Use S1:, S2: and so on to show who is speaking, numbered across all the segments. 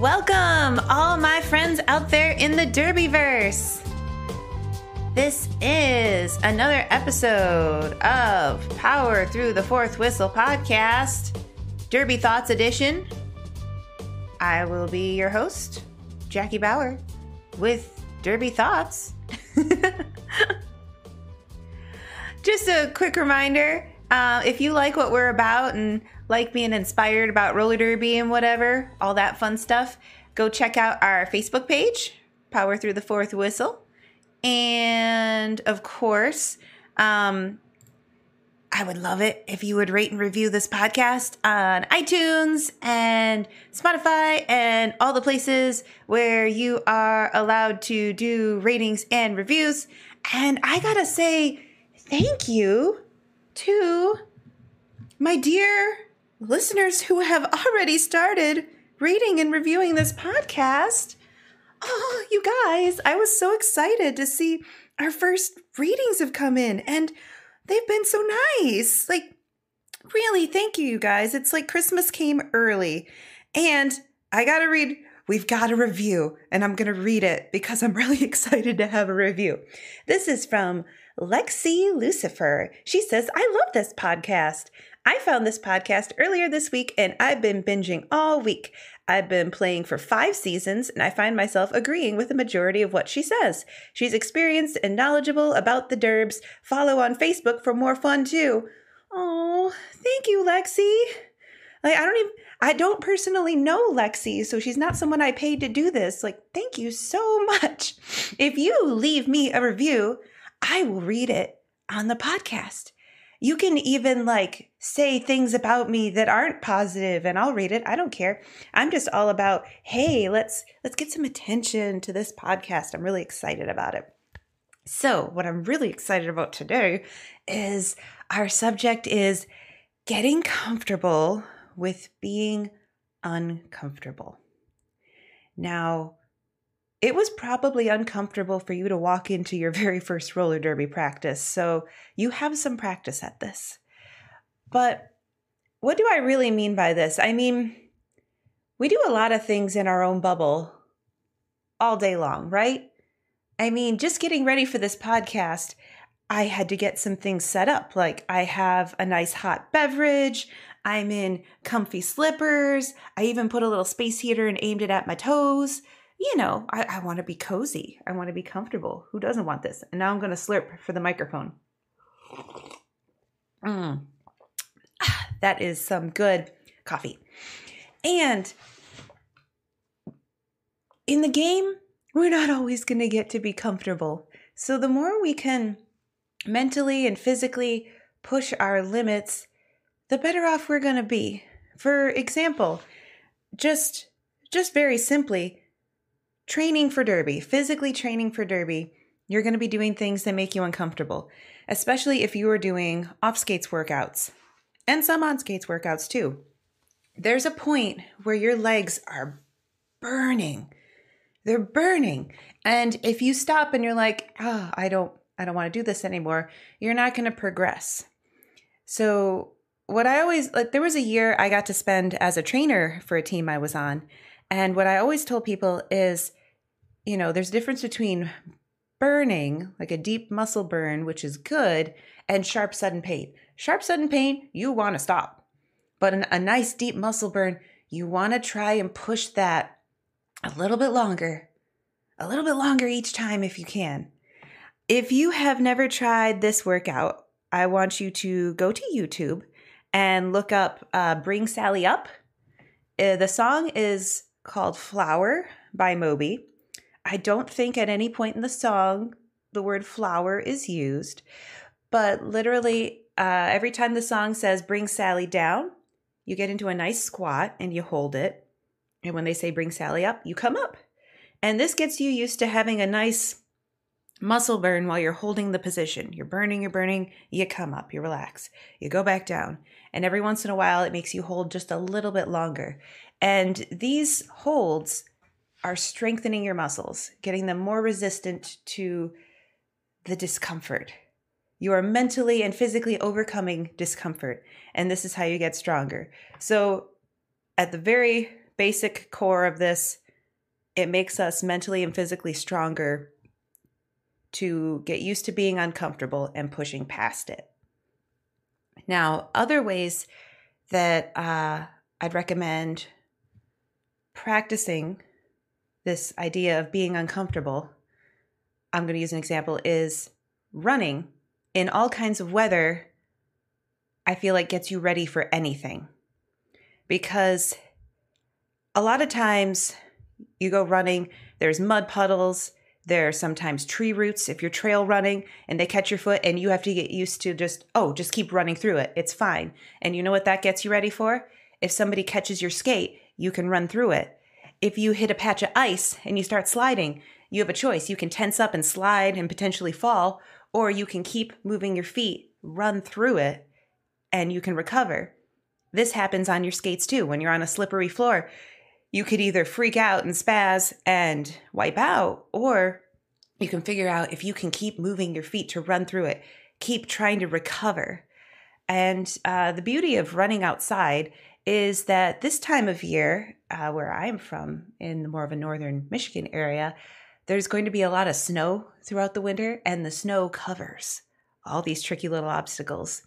S1: Welcome, all my friends out there in the Derbyverse. This is another episode of Power Through the Fourth Whistle podcast, Derby Thoughts Edition. I will be your host, Jackie Bauer, with Derby Thoughts. Just a quick reminder uh, if you like what we're about and like being inspired about roller derby and whatever, all that fun stuff, go check out our Facebook page, Power Through the Fourth Whistle. And of course, um, I would love it if you would rate and review this podcast on iTunes and Spotify and all the places where you are allowed to do ratings and reviews. And I gotta say, thank you to my dear listeners who have already started reading and reviewing this podcast. Oh, you guys, I was so excited to see our first readings have come in and they've been so nice. Like, really, thank you, you guys. It's like Christmas came early. And I got to read, we've got a review, and I'm going to read it because I'm really excited to have a review. This is from Lexi Lucifer. She says, I love this podcast. I found this podcast earlier this week and I've been binging all week. I've been playing for five seasons and I find myself agreeing with the majority of what she says. She's experienced and knowledgeable about the derbs. Follow on Facebook for more fun too. Oh, thank you, Lexi. Like I don't even I don't personally know Lexi, so she's not someone I paid to do this. Like, thank you so much. If you leave me a review, I will read it on the podcast. You can even like say things about me that aren't positive and I'll read it. I don't care. I'm just all about, hey, let's let's get some attention to this podcast. I'm really excited about it. So, what I'm really excited about today is our subject is getting comfortable with being uncomfortable. Now, it was probably uncomfortable for you to walk into your very first roller derby practice, so you have some practice at this. But what do I really mean by this? I mean, we do a lot of things in our own bubble all day long, right? I mean, just getting ready for this podcast, I had to get some things set up. Like, I have a nice hot beverage. I'm in comfy slippers. I even put a little space heater and aimed it at my toes you know, I, I want to be cozy. I want to be comfortable. Who doesn't want this? And now I'm going to slurp for the microphone. Mm. That is some good coffee. And in the game, we're not always going to get to be comfortable. So the more we can mentally and physically push our limits, the better off we're going to be. For example, just just very simply, training for Derby, physically training for Derby, you're going to be doing things that make you uncomfortable, especially if you are doing off skates workouts and some on skates workouts too. There's a point where your legs are burning. They're burning. And if you stop and you're like, "Oh, I don't I don't want to do this anymore," you're not going to progress. So, what I always like there was a year I got to spend as a trainer for a team I was on, and what I always told people is you know, there's a difference between burning, like a deep muscle burn, which is good, and sharp, sudden pain. Sharp, sudden pain, you want to stop. But an, a nice, deep muscle burn, you want to try and push that a little bit longer, a little bit longer each time if you can. If you have never tried this workout, I want you to go to YouTube and look up uh, Bring Sally Up. Uh, the song is called Flower by Moby. I don't think at any point in the song the word flower is used, but literally uh, every time the song says bring Sally down, you get into a nice squat and you hold it. And when they say bring Sally up, you come up. And this gets you used to having a nice muscle burn while you're holding the position. You're burning, you're burning, you come up, you relax, you go back down. And every once in a while, it makes you hold just a little bit longer. And these holds are strengthening your muscles, getting them more resistant to the discomfort. You are mentally and physically overcoming discomfort, and this is how you get stronger. So, at the very basic core of this, it makes us mentally and physically stronger to get used to being uncomfortable and pushing past it. Now, other ways that uh, I'd recommend practicing this idea of being uncomfortable, I'm going to use an example, is running in all kinds of weather. I feel like gets you ready for anything because a lot of times you go running, there's mud puddles, there are sometimes tree roots if you're trail running and they catch your foot and you have to get used to just, oh, just keep running through it. It's fine. And you know what that gets you ready for? If somebody catches your skate, you can run through it. If you hit a patch of ice and you start sliding, you have a choice. You can tense up and slide and potentially fall, or you can keep moving your feet, run through it, and you can recover. This happens on your skates too. When you're on a slippery floor, you could either freak out and spaz and wipe out, or you can figure out if you can keep moving your feet to run through it, keep trying to recover. And uh, the beauty of running outside is that this time of year, uh, where I'm from, in more of a northern Michigan area, there's going to be a lot of snow throughout the winter, and the snow covers all these tricky little obstacles.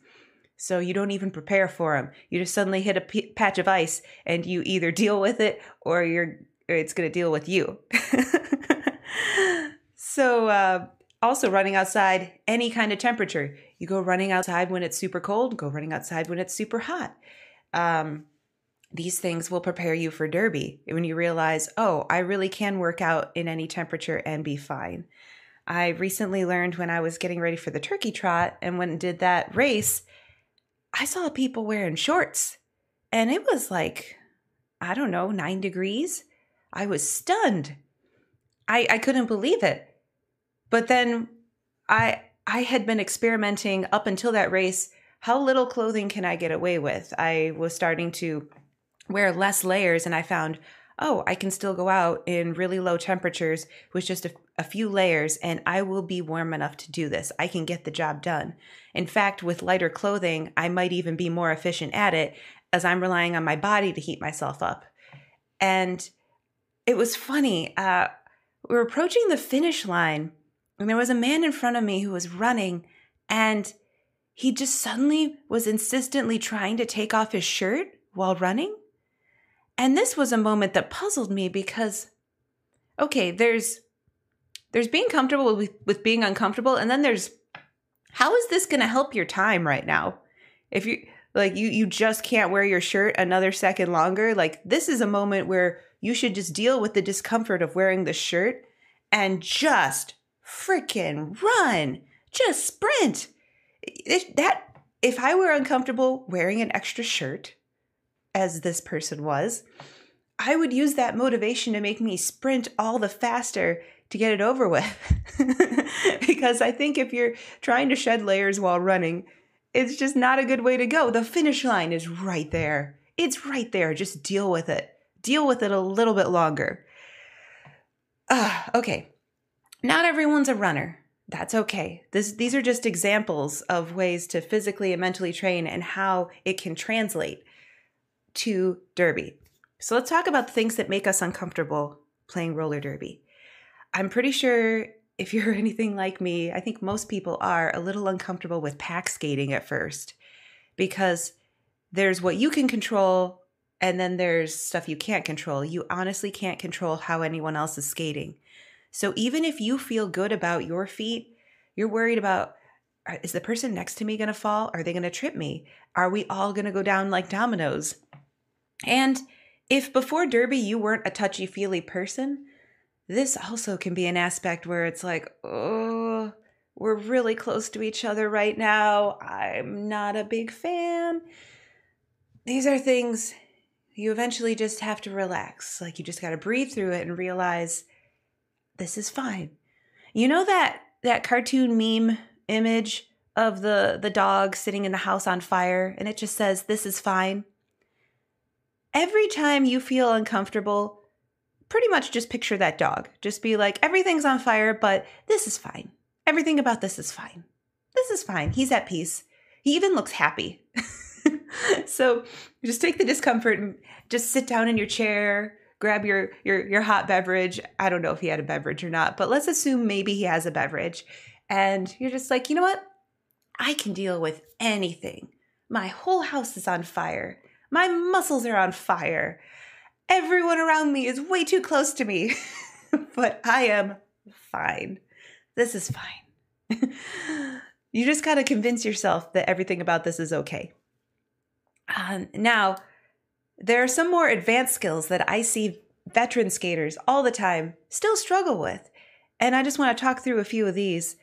S1: So you don't even prepare for them. You just suddenly hit a p- patch of ice, and you either deal with it or you're or it's going to deal with you. so uh, also running outside, any kind of temperature. You go running outside when it's super cold. Go running outside when it's super hot. Um, these things will prepare you for derby when you realize, oh, I really can work out in any temperature and be fine. I recently learned when I was getting ready for the turkey trot and when did that race, I saw people wearing shorts and it was like, I don't know, nine degrees. I was stunned. I, I couldn't believe it. But then I I had been experimenting up until that race. How little clothing can I get away with? I was starting to wear less layers and I found, oh, I can still go out in really low temperatures with just a, a, few layers and I will be warm enough to do this. I can get the job done. In fact, with lighter clothing, I might even be more efficient at it as I'm relying on my body to heat myself up. And it was funny. Uh, we were approaching the finish line and there was a man in front of me who was running and he just suddenly was insistently trying to take off his shirt while running. And this was a moment that puzzled me because okay, there's there's being comfortable with, with being uncomfortable and then there's how is this going to help your time right now? If you like you you just can't wear your shirt another second longer, like this is a moment where you should just deal with the discomfort of wearing the shirt and just freaking run. Just sprint. It, that if I were uncomfortable wearing an extra shirt, as this person was, I would use that motivation to make me sprint all the faster to get it over with. because I think if you're trying to shed layers while running, it's just not a good way to go. The finish line is right there. It's right there. Just deal with it. Deal with it a little bit longer. Uh, okay. Not everyone's a runner. That's okay. This, these are just examples of ways to physically and mentally train and how it can translate to derby. So let's talk about the things that make us uncomfortable playing roller derby. I'm pretty sure if you're anything like me, I think most people are a little uncomfortable with pack skating at first because there's what you can control and then there's stuff you can't control. You honestly can't control how anyone else is skating. So even if you feel good about your feet, you're worried about uh, is the person next to me going to fall? Are they going to trip me? Are we all going to go down like dominoes? And if before Derby you weren't a touchy feely person, this also can be an aspect where it's like, oh, we're really close to each other right now. I'm not a big fan. These are things you eventually just have to relax. Like you just got to breathe through it and realize this is fine. You know that that cartoon meme image of the the dog sitting in the house on fire and it just says this is fine? Every time you feel uncomfortable, pretty much just picture that dog. Just be like, everything's on fire, but this is fine. Everything about this is fine. This is fine. He's at peace. He even looks happy. so just take the discomfort and just sit down in your chair, grab your your your hot beverage. I don't know if he had a beverage or not, but let's assume maybe he has a beverage. And you're just like, "You know what? I can deal with anything. My whole house is on fire. My muscles are on fire. Everyone around me is way too close to me, but I am fine. This is fine. you just got to convince yourself that everything about this is okay. Um, now, there are some more advanced skills that I see veteran skaters all the time still struggle with. And I just want to talk through a few of these.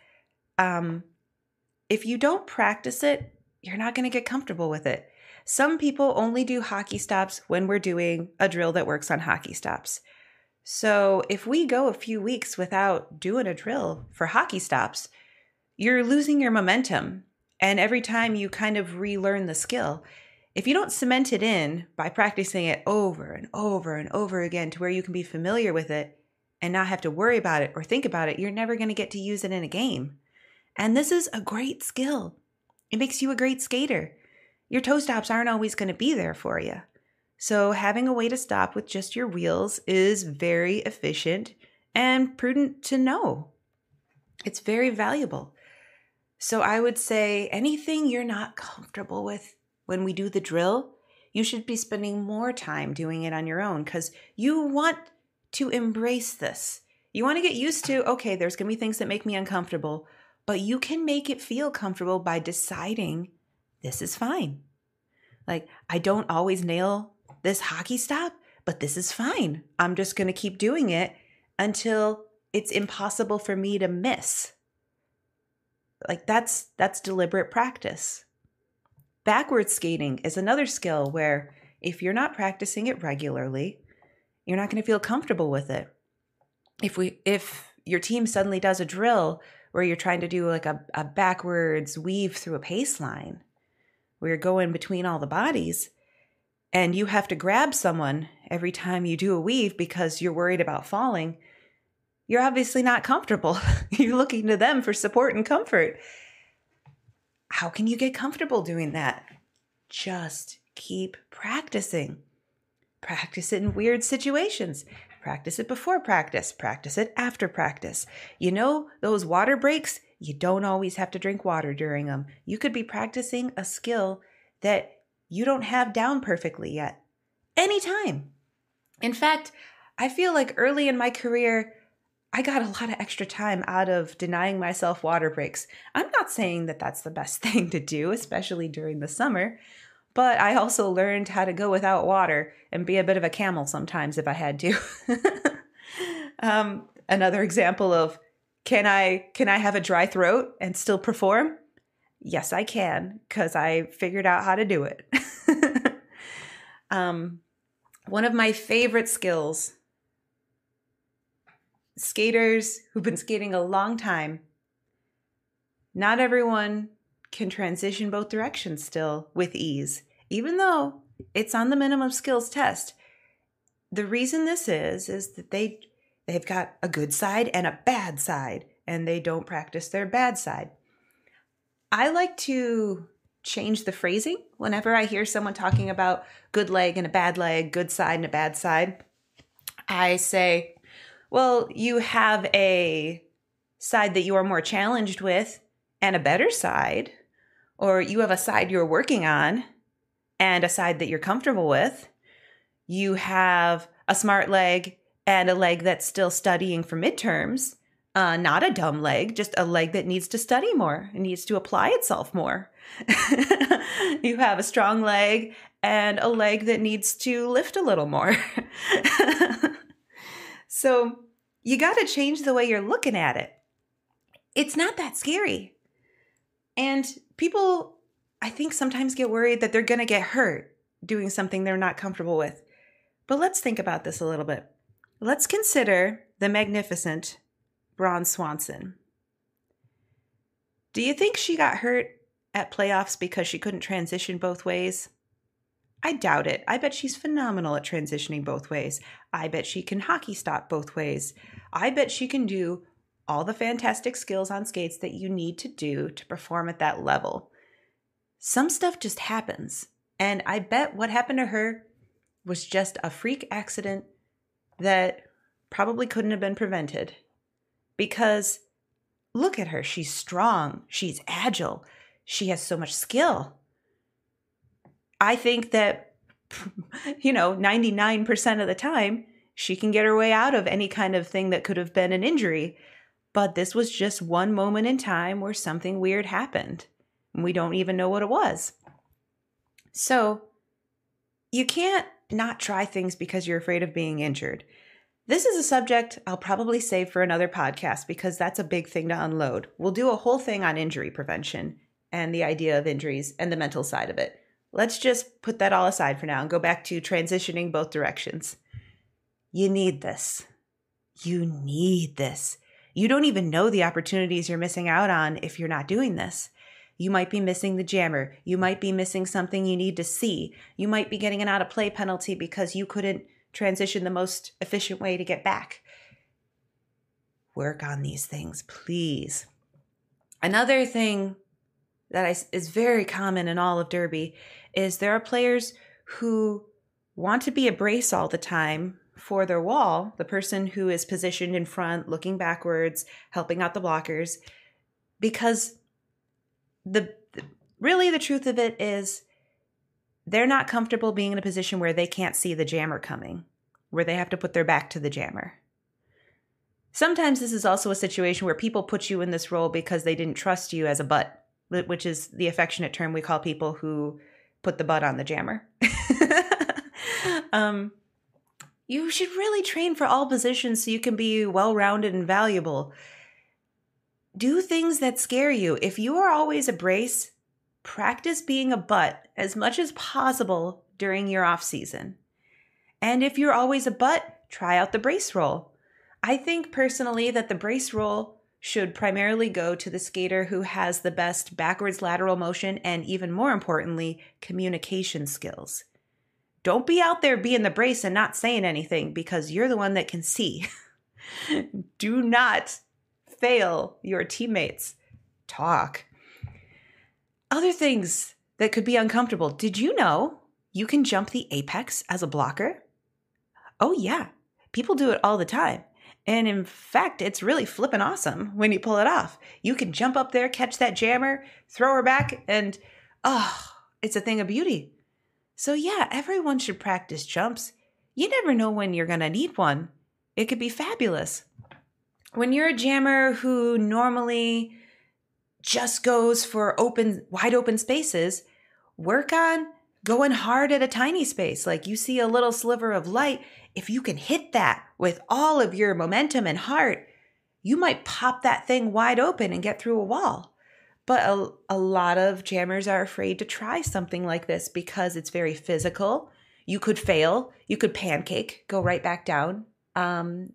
S1: Um, if you don't practice it, you're not going to get comfortable with it. Some people only do hockey stops when we're doing a drill that works on hockey stops. So if we go a few weeks without doing a drill for hockey stops, you're losing your momentum. And every time you kind of relearn the skill, if you don't cement it in by practicing it over and over and over again to where you can be familiar with it and not have to worry about it or think about it, you're never going to get to use it in a game. And this is a great skill. It makes you a great skater your toe stops aren't always going to be there for you. So, having a way to stop with just your wheels is very efficient and prudent to know. It's very valuable. So, I would say anything you're not comfortable with when we do the drill, you should be spending more time doing it on your own because you want to embrace this. You want to get used to, okay, there's going to be things that make me uncomfortable, but you can make it feel comfortable by deciding this is fine. Like, I don't always nail this hockey stop, but this is fine. I'm just going to keep doing it until it's impossible for me to miss. Like that's that's deliberate practice. Backward skating is another skill where if you're not practicing it regularly, you're not going to feel comfortable with it. If we if your team suddenly does a drill where you're trying to do like a, a backwards weave through a pace line, where you're going between all the bodies and you have to grab someone every time you do a weave because you're worried about falling, you're obviously not comfortable. you're looking to them for support and comfort. How can you get comfortable doing that? Just keep practicing. Practice it in weird situations. Practice it before practice. Practice it after practice. You know, those water breaks, you don't always have to drink water during them. You could be practicing a skill that you don't have down perfectly yet. Anytime. In fact, I feel like early in my career, I got a lot of extra time out of denying myself water breaks. I'm not saying that that's the best thing to do, especially during the summer, but I also learned how to go without water and be a bit of a camel sometimes if I had to. um, another example of can I can I have a dry throat and still perform? Yes, I can cuz I figured out how to do it. um one of my favorite skills skaters who've been skating a long time not everyone can transition both directions still with ease even though it's on the minimum skills test the reason this is is that they They've got a good side and a bad side, and they don't practice their bad side. I like to change the phrasing whenever I hear someone talking about good leg and a bad leg, good side and a bad side. I say, well, you have a side that you are more challenged with and a better side, or you have a side you're working on and a side that you're comfortable with. You have a smart leg and a leg that's still studying for midterms. Uh, not a dumb leg, just a leg that needs to study more and needs to apply itself more. you have a strong leg and a leg that needs to lift a little more. so you got to change the way you're looking at it. It's not that scary. And people, I think, sometimes get worried that they're going to get hurt doing something they're not comfortable with. But let's think about this a little bit. Let's consider the magnificent Brawn Swanson. Do you think she got hurt at playoffs because she couldn't transition both ways? I doubt it. I bet she's phenomenal at transitioning both ways. I bet she can hockey stop both ways. I bet she can do all the fantastic skills on skates that you need to do to perform at that level. some stuff just happens. And I bet what happened to her was just a freak accident that probably couldn't have been prevented. Because look at her. She's strong, she's agile, she has so much skill. I think that, you know, 99% of the time, she can get her way out of any kind of thing that could have been an injury. But this was just one moment in time where something weird happened. And we don't even know what it was. So you can't not try things because you're afraid of being injured. This is a subject I'll probably save for another podcast because that's a big thing to unload. We'll do a whole thing on injury prevention and the idea of injuries and the mental side of it. Let's just put that all aside for now and go back to transitioning both directions. You need this. You need this. You don't even know the opportunities you're missing out on if you're not doing this. You might be missing the jammer. You might be missing something you need to see. You might be getting an out of play penalty because you couldn't transition the most efficient way to get back. Work on these things, please. Another thing that is very common in all of Derby is there are players who want to be a brace all the time for their wall, the person who is positioned in front, looking backwards, helping out the blockers, because the, really the truth of it is they're not comfortable being in a position where they can't see the jammer coming, where they have to put their back to the jammer. Sometimes this is also a situation where people put you in this role because they didn't trust you as a butt, which is the affectionate term we call people who put the butt on the jammer. um, you should really train for all positions so you can be well rounded and valuable do things that scare you. If you are always a brace, practice being a butt as much as possible during your off season. And if you're always a butt, try out the brace role. I think personally that the brace role should primarily go to the skater who has the best backwards lateral motion and, even more importantly, communication skills. Don't be out there being the brace and not saying anything because you're the one that can see. Do not fail your teammates. Talk. Other things that could be uncomfortable. Did you know you can jump the apex as a blocker? Oh, yeah. People do it all the time. And in fact, it's really flippin' awesome when you pull it off. You can jump up there, catch that jammer, throw her back, and oh, it's a thing of beauty. So, yeah, everyone should practice jumps. You never know when you're going to need one. It could be fabulous when you're a jammer who normally just goes for open, wide open spaces, work on going hard at a tiny space. Like you see a little sliver of light. If you can hit that with all of your momentum and heart, you might pop that thing wide open and get through a wall. But a, a lot of jammers are afraid to try something like this because it's very physical. You could fail, you could pancake, go right back down. Um,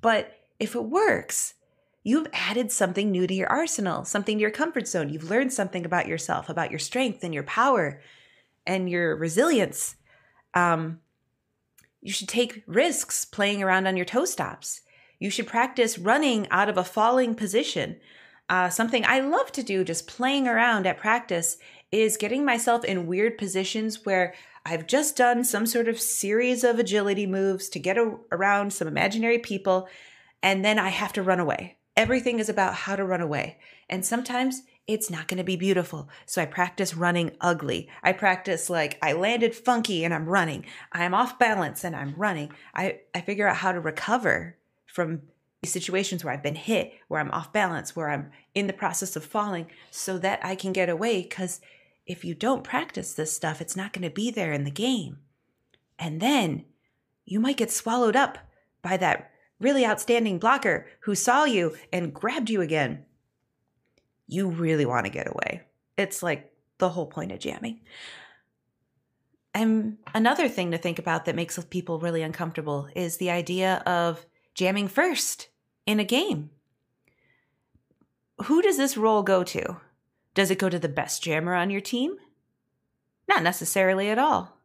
S1: but if it works, you've added something new to your arsenal, something to your comfort zone. You've learned something about yourself, about your strength and your power and your resilience. Um, you should take risks playing around on your toe stops. You should practice running out of a falling position. Uh, something I love to do, just playing around at practice, is getting myself in weird positions where I've just done some sort of series of agility moves to get a- around some imaginary people and then I have to run away. Everything is about how to run away. And sometimes it's not going to be beautiful. So I practice running ugly. I practice like I landed funky and I'm running. I'm off balance and I'm running. I, I figure out how to recover from situations where I've been hit, where I'm off balance, where I'm in the process of falling so that I can get away. Because if you don't practice this stuff, it's not going to be there in the game. And then you might get swallowed up by that really outstanding blocker who saw you and grabbed you again. You really want to get away. It's like the whole point of jamming. And another thing to think about that makes people really uncomfortable is the idea of jamming first in a game. Who does this role go to? Does it go to the best jammer on your team? Not necessarily at all.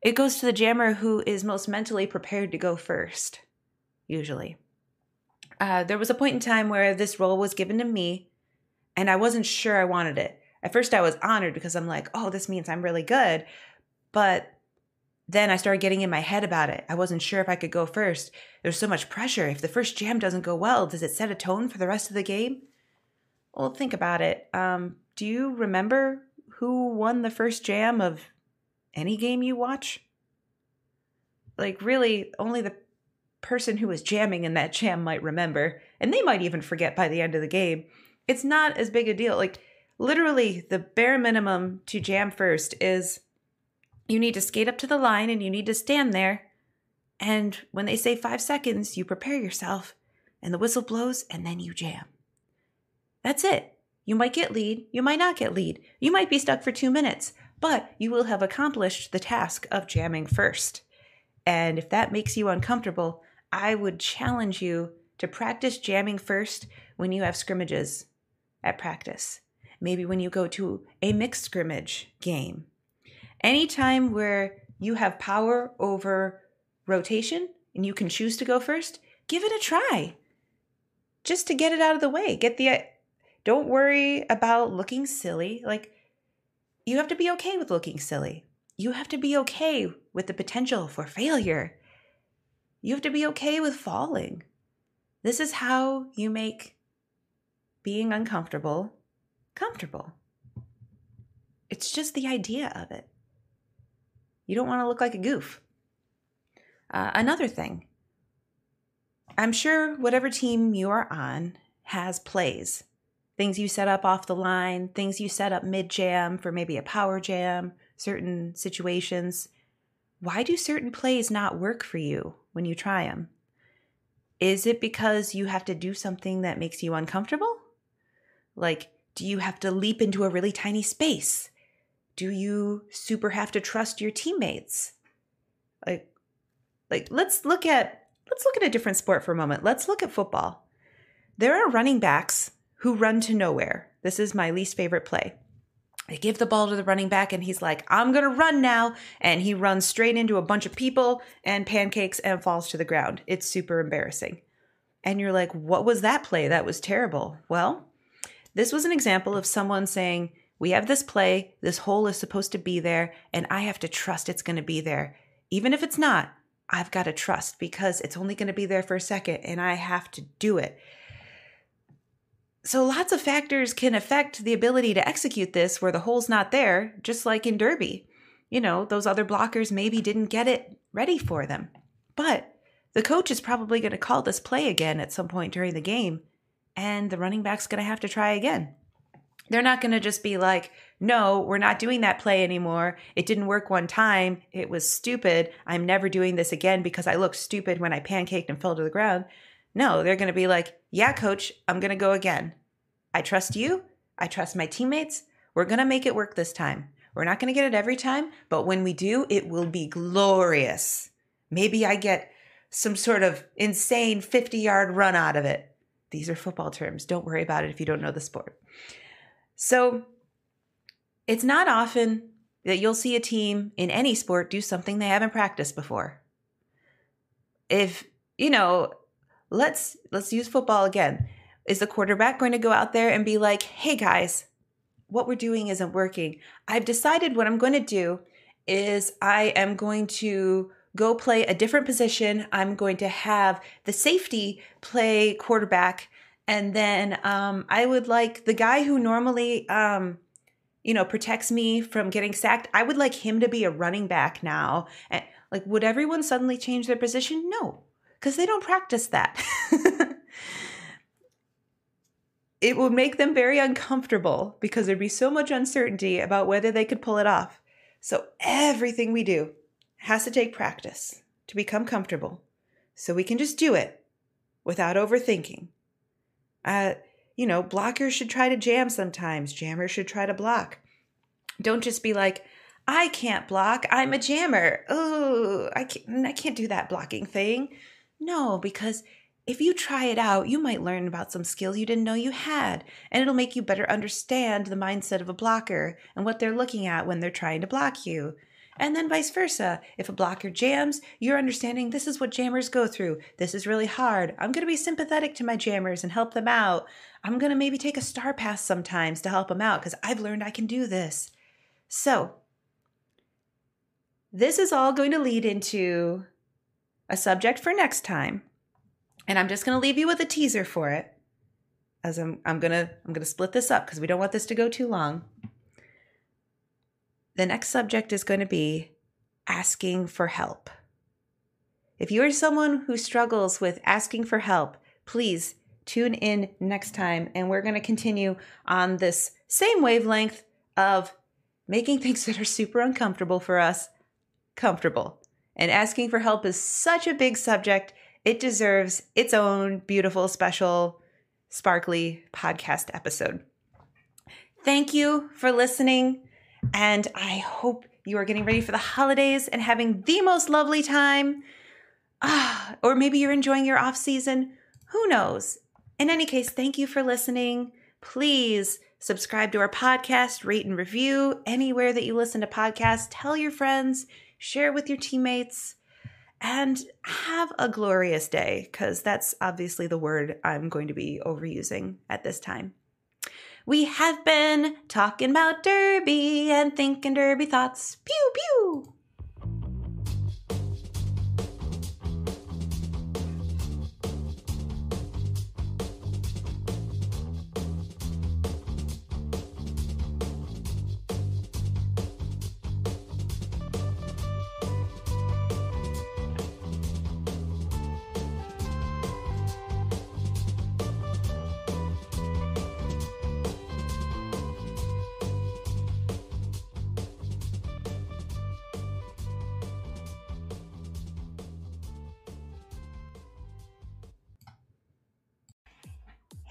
S1: It goes to the jammer who is most mentally prepared to go first usually. Uh, there was a point in time where this role was given to me, and I wasn't sure I wanted it. At first, I was honored because I'm like, oh, this means I'm really good. But then I started getting in my head about it. I wasn't sure if I could go first. There's so much pressure. If the first jam doesn't go well, does it set a tone for the rest of the game? Well, think about it. Um, do you remember who won the first jam of any game you watch? Like, really, only the person who was jamming in that jam might remember, and they might even forget by the end of the game. It's not as big a deal. Like, literally, the bare minimum to jam first is you need to skate up to the line and you need to stand there. And when they say five seconds, you prepare yourself, and the whistle blows, and then you jam. That's it. You might get lead, you might not get lead. You might be stuck for two minutes, but you will have accomplished the task of jamming first. And if that makes you uncomfortable, I would challenge you to practice jamming first when you have scrimmages at practice. Maybe when you go to a mixed scrimmage game Anytime where you have power over rotation and you can choose to go first, give it a try. Just to get it out of the way. Get the uh, don't worry about looking silly. Like you have to be okay with looking silly. You have to be okay with the potential for failure. You have to be okay with falling. This is how you make being uncomfortable comfortable. It's just the idea of it. You don't want to look like a goof. Uh, another thing, I'm sure whatever team you are on has plays. Things you set up off the line, things you set up mid jam for maybe a power jam, certain situations. Why do certain plays not work for you when you try them? Is it because you have to do something that makes you uncomfortable? Like, do you have to leap into a really tiny space? do you super have to trust your teammates like like let's look at let's look at a different sport for a moment let's look at football there are running backs who run to nowhere this is my least favorite play they give the ball to the running back and he's like i'm gonna run now and he runs straight into a bunch of people and pancakes and falls to the ground it's super embarrassing and you're like what was that play that was terrible well this was an example of someone saying we have this play, this hole is supposed to be there, and I have to trust it's going to be there. Even if it's not, I've got to trust because it's only going to be there for a second and I have to do it. So, lots of factors can affect the ability to execute this where the hole's not there, just like in Derby. You know, those other blockers maybe didn't get it ready for them. But the coach is probably going to call this play again at some point during the game, and the running back's going to have to try again. They're not going to just be like, no, we're not doing that play anymore. It didn't work one time. It was stupid. I'm never doing this again because I looked stupid when I pancaked and fell to the ground. No, they're going to be like, yeah, coach, I'm going to go again. I trust you. I trust my teammates. We're going to make it work this time. We're not going to get it every time, but when we do, it will be glorious. Maybe I get some sort of insane 50 yard run out of it. These are football terms. Don't worry about it if you don't know the sport. So it's not often that you'll see a team in any sport do something they haven't practiced before. If, you know, let's let's use football again. Is the quarterback going to go out there and be like, "Hey guys, what we're doing isn't working. I've decided what I'm going to do is I am going to go play a different position. I'm going to have the safety play quarterback and then um, I would like the guy who normally, um, you know, protects me from getting sacked. I would like him to be a running back now. And like, would everyone suddenly change their position? No, because they don't practice that. it would make them very uncomfortable because there'd be so much uncertainty about whether they could pull it off. So everything we do has to take practice to become comfortable. So we can just do it without overthinking. Uh, you know, blockers should try to jam sometimes, jammers should try to block. Don't just be like, I can't block, I'm a jammer. Oh, I can't, I can't do that blocking thing. No, because if you try it out, you might learn about some skill you didn't know you had, and it'll make you better understand the mindset of a blocker and what they're looking at when they're trying to block you. And then vice versa. If a blocker jams, you're understanding this is what jammers go through. This is really hard. I'm going to be sympathetic to my jammers and help them out. I'm going to maybe take a star pass sometimes to help them out because I've learned I can do this. So, this is all going to lead into a subject for next time. And I'm just going to leave you with a teaser for it. As I'm I'm going to I'm going to split this up because we don't want this to go too long. The next subject is going to be asking for help. If you are someone who struggles with asking for help, please tune in next time and we're going to continue on this same wavelength of making things that are super uncomfortable for us comfortable. And asking for help is such a big subject, it deserves its own beautiful, special, sparkly podcast episode. Thank you for listening. And I hope you are getting ready for the holidays and having the most lovely time. Ah, or maybe you're enjoying your off season. Who knows? In any case, thank you for listening. Please subscribe to our podcast, rate and review anywhere that you listen to podcasts. Tell your friends, share with your teammates, and have a glorious day because that's obviously the word I'm going to be overusing at this time. We have been talking about Derby and thinking Derby thoughts. Pew, pew.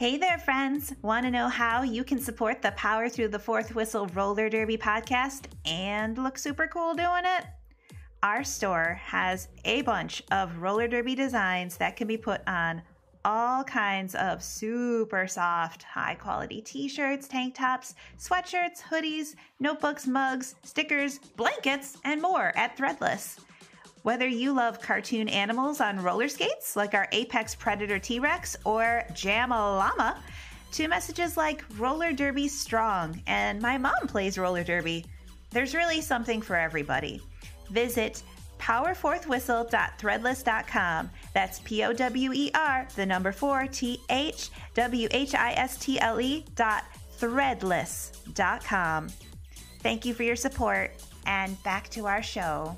S1: Hey there, friends! Want to know how you can support the Power Through the Fourth Whistle Roller Derby podcast and look super cool doing it? Our store has a bunch of roller derby designs that can be put on all kinds of super soft, high quality t shirts, tank tops, sweatshirts, hoodies, notebooks, mugs, stickers, blankets, and more at Threadless. Whether you love cartoon animals on roller skates, like our Apex Predator T Rex or Llama, to messages like roller derby strong and my mom plays roller derby, there's really something for everybody. Visit powerfourthwhistle.threadless.com. That's P O W E R, the number four, T H W H I S T L E dot threadless.com. Thank you for your support, and back to our show.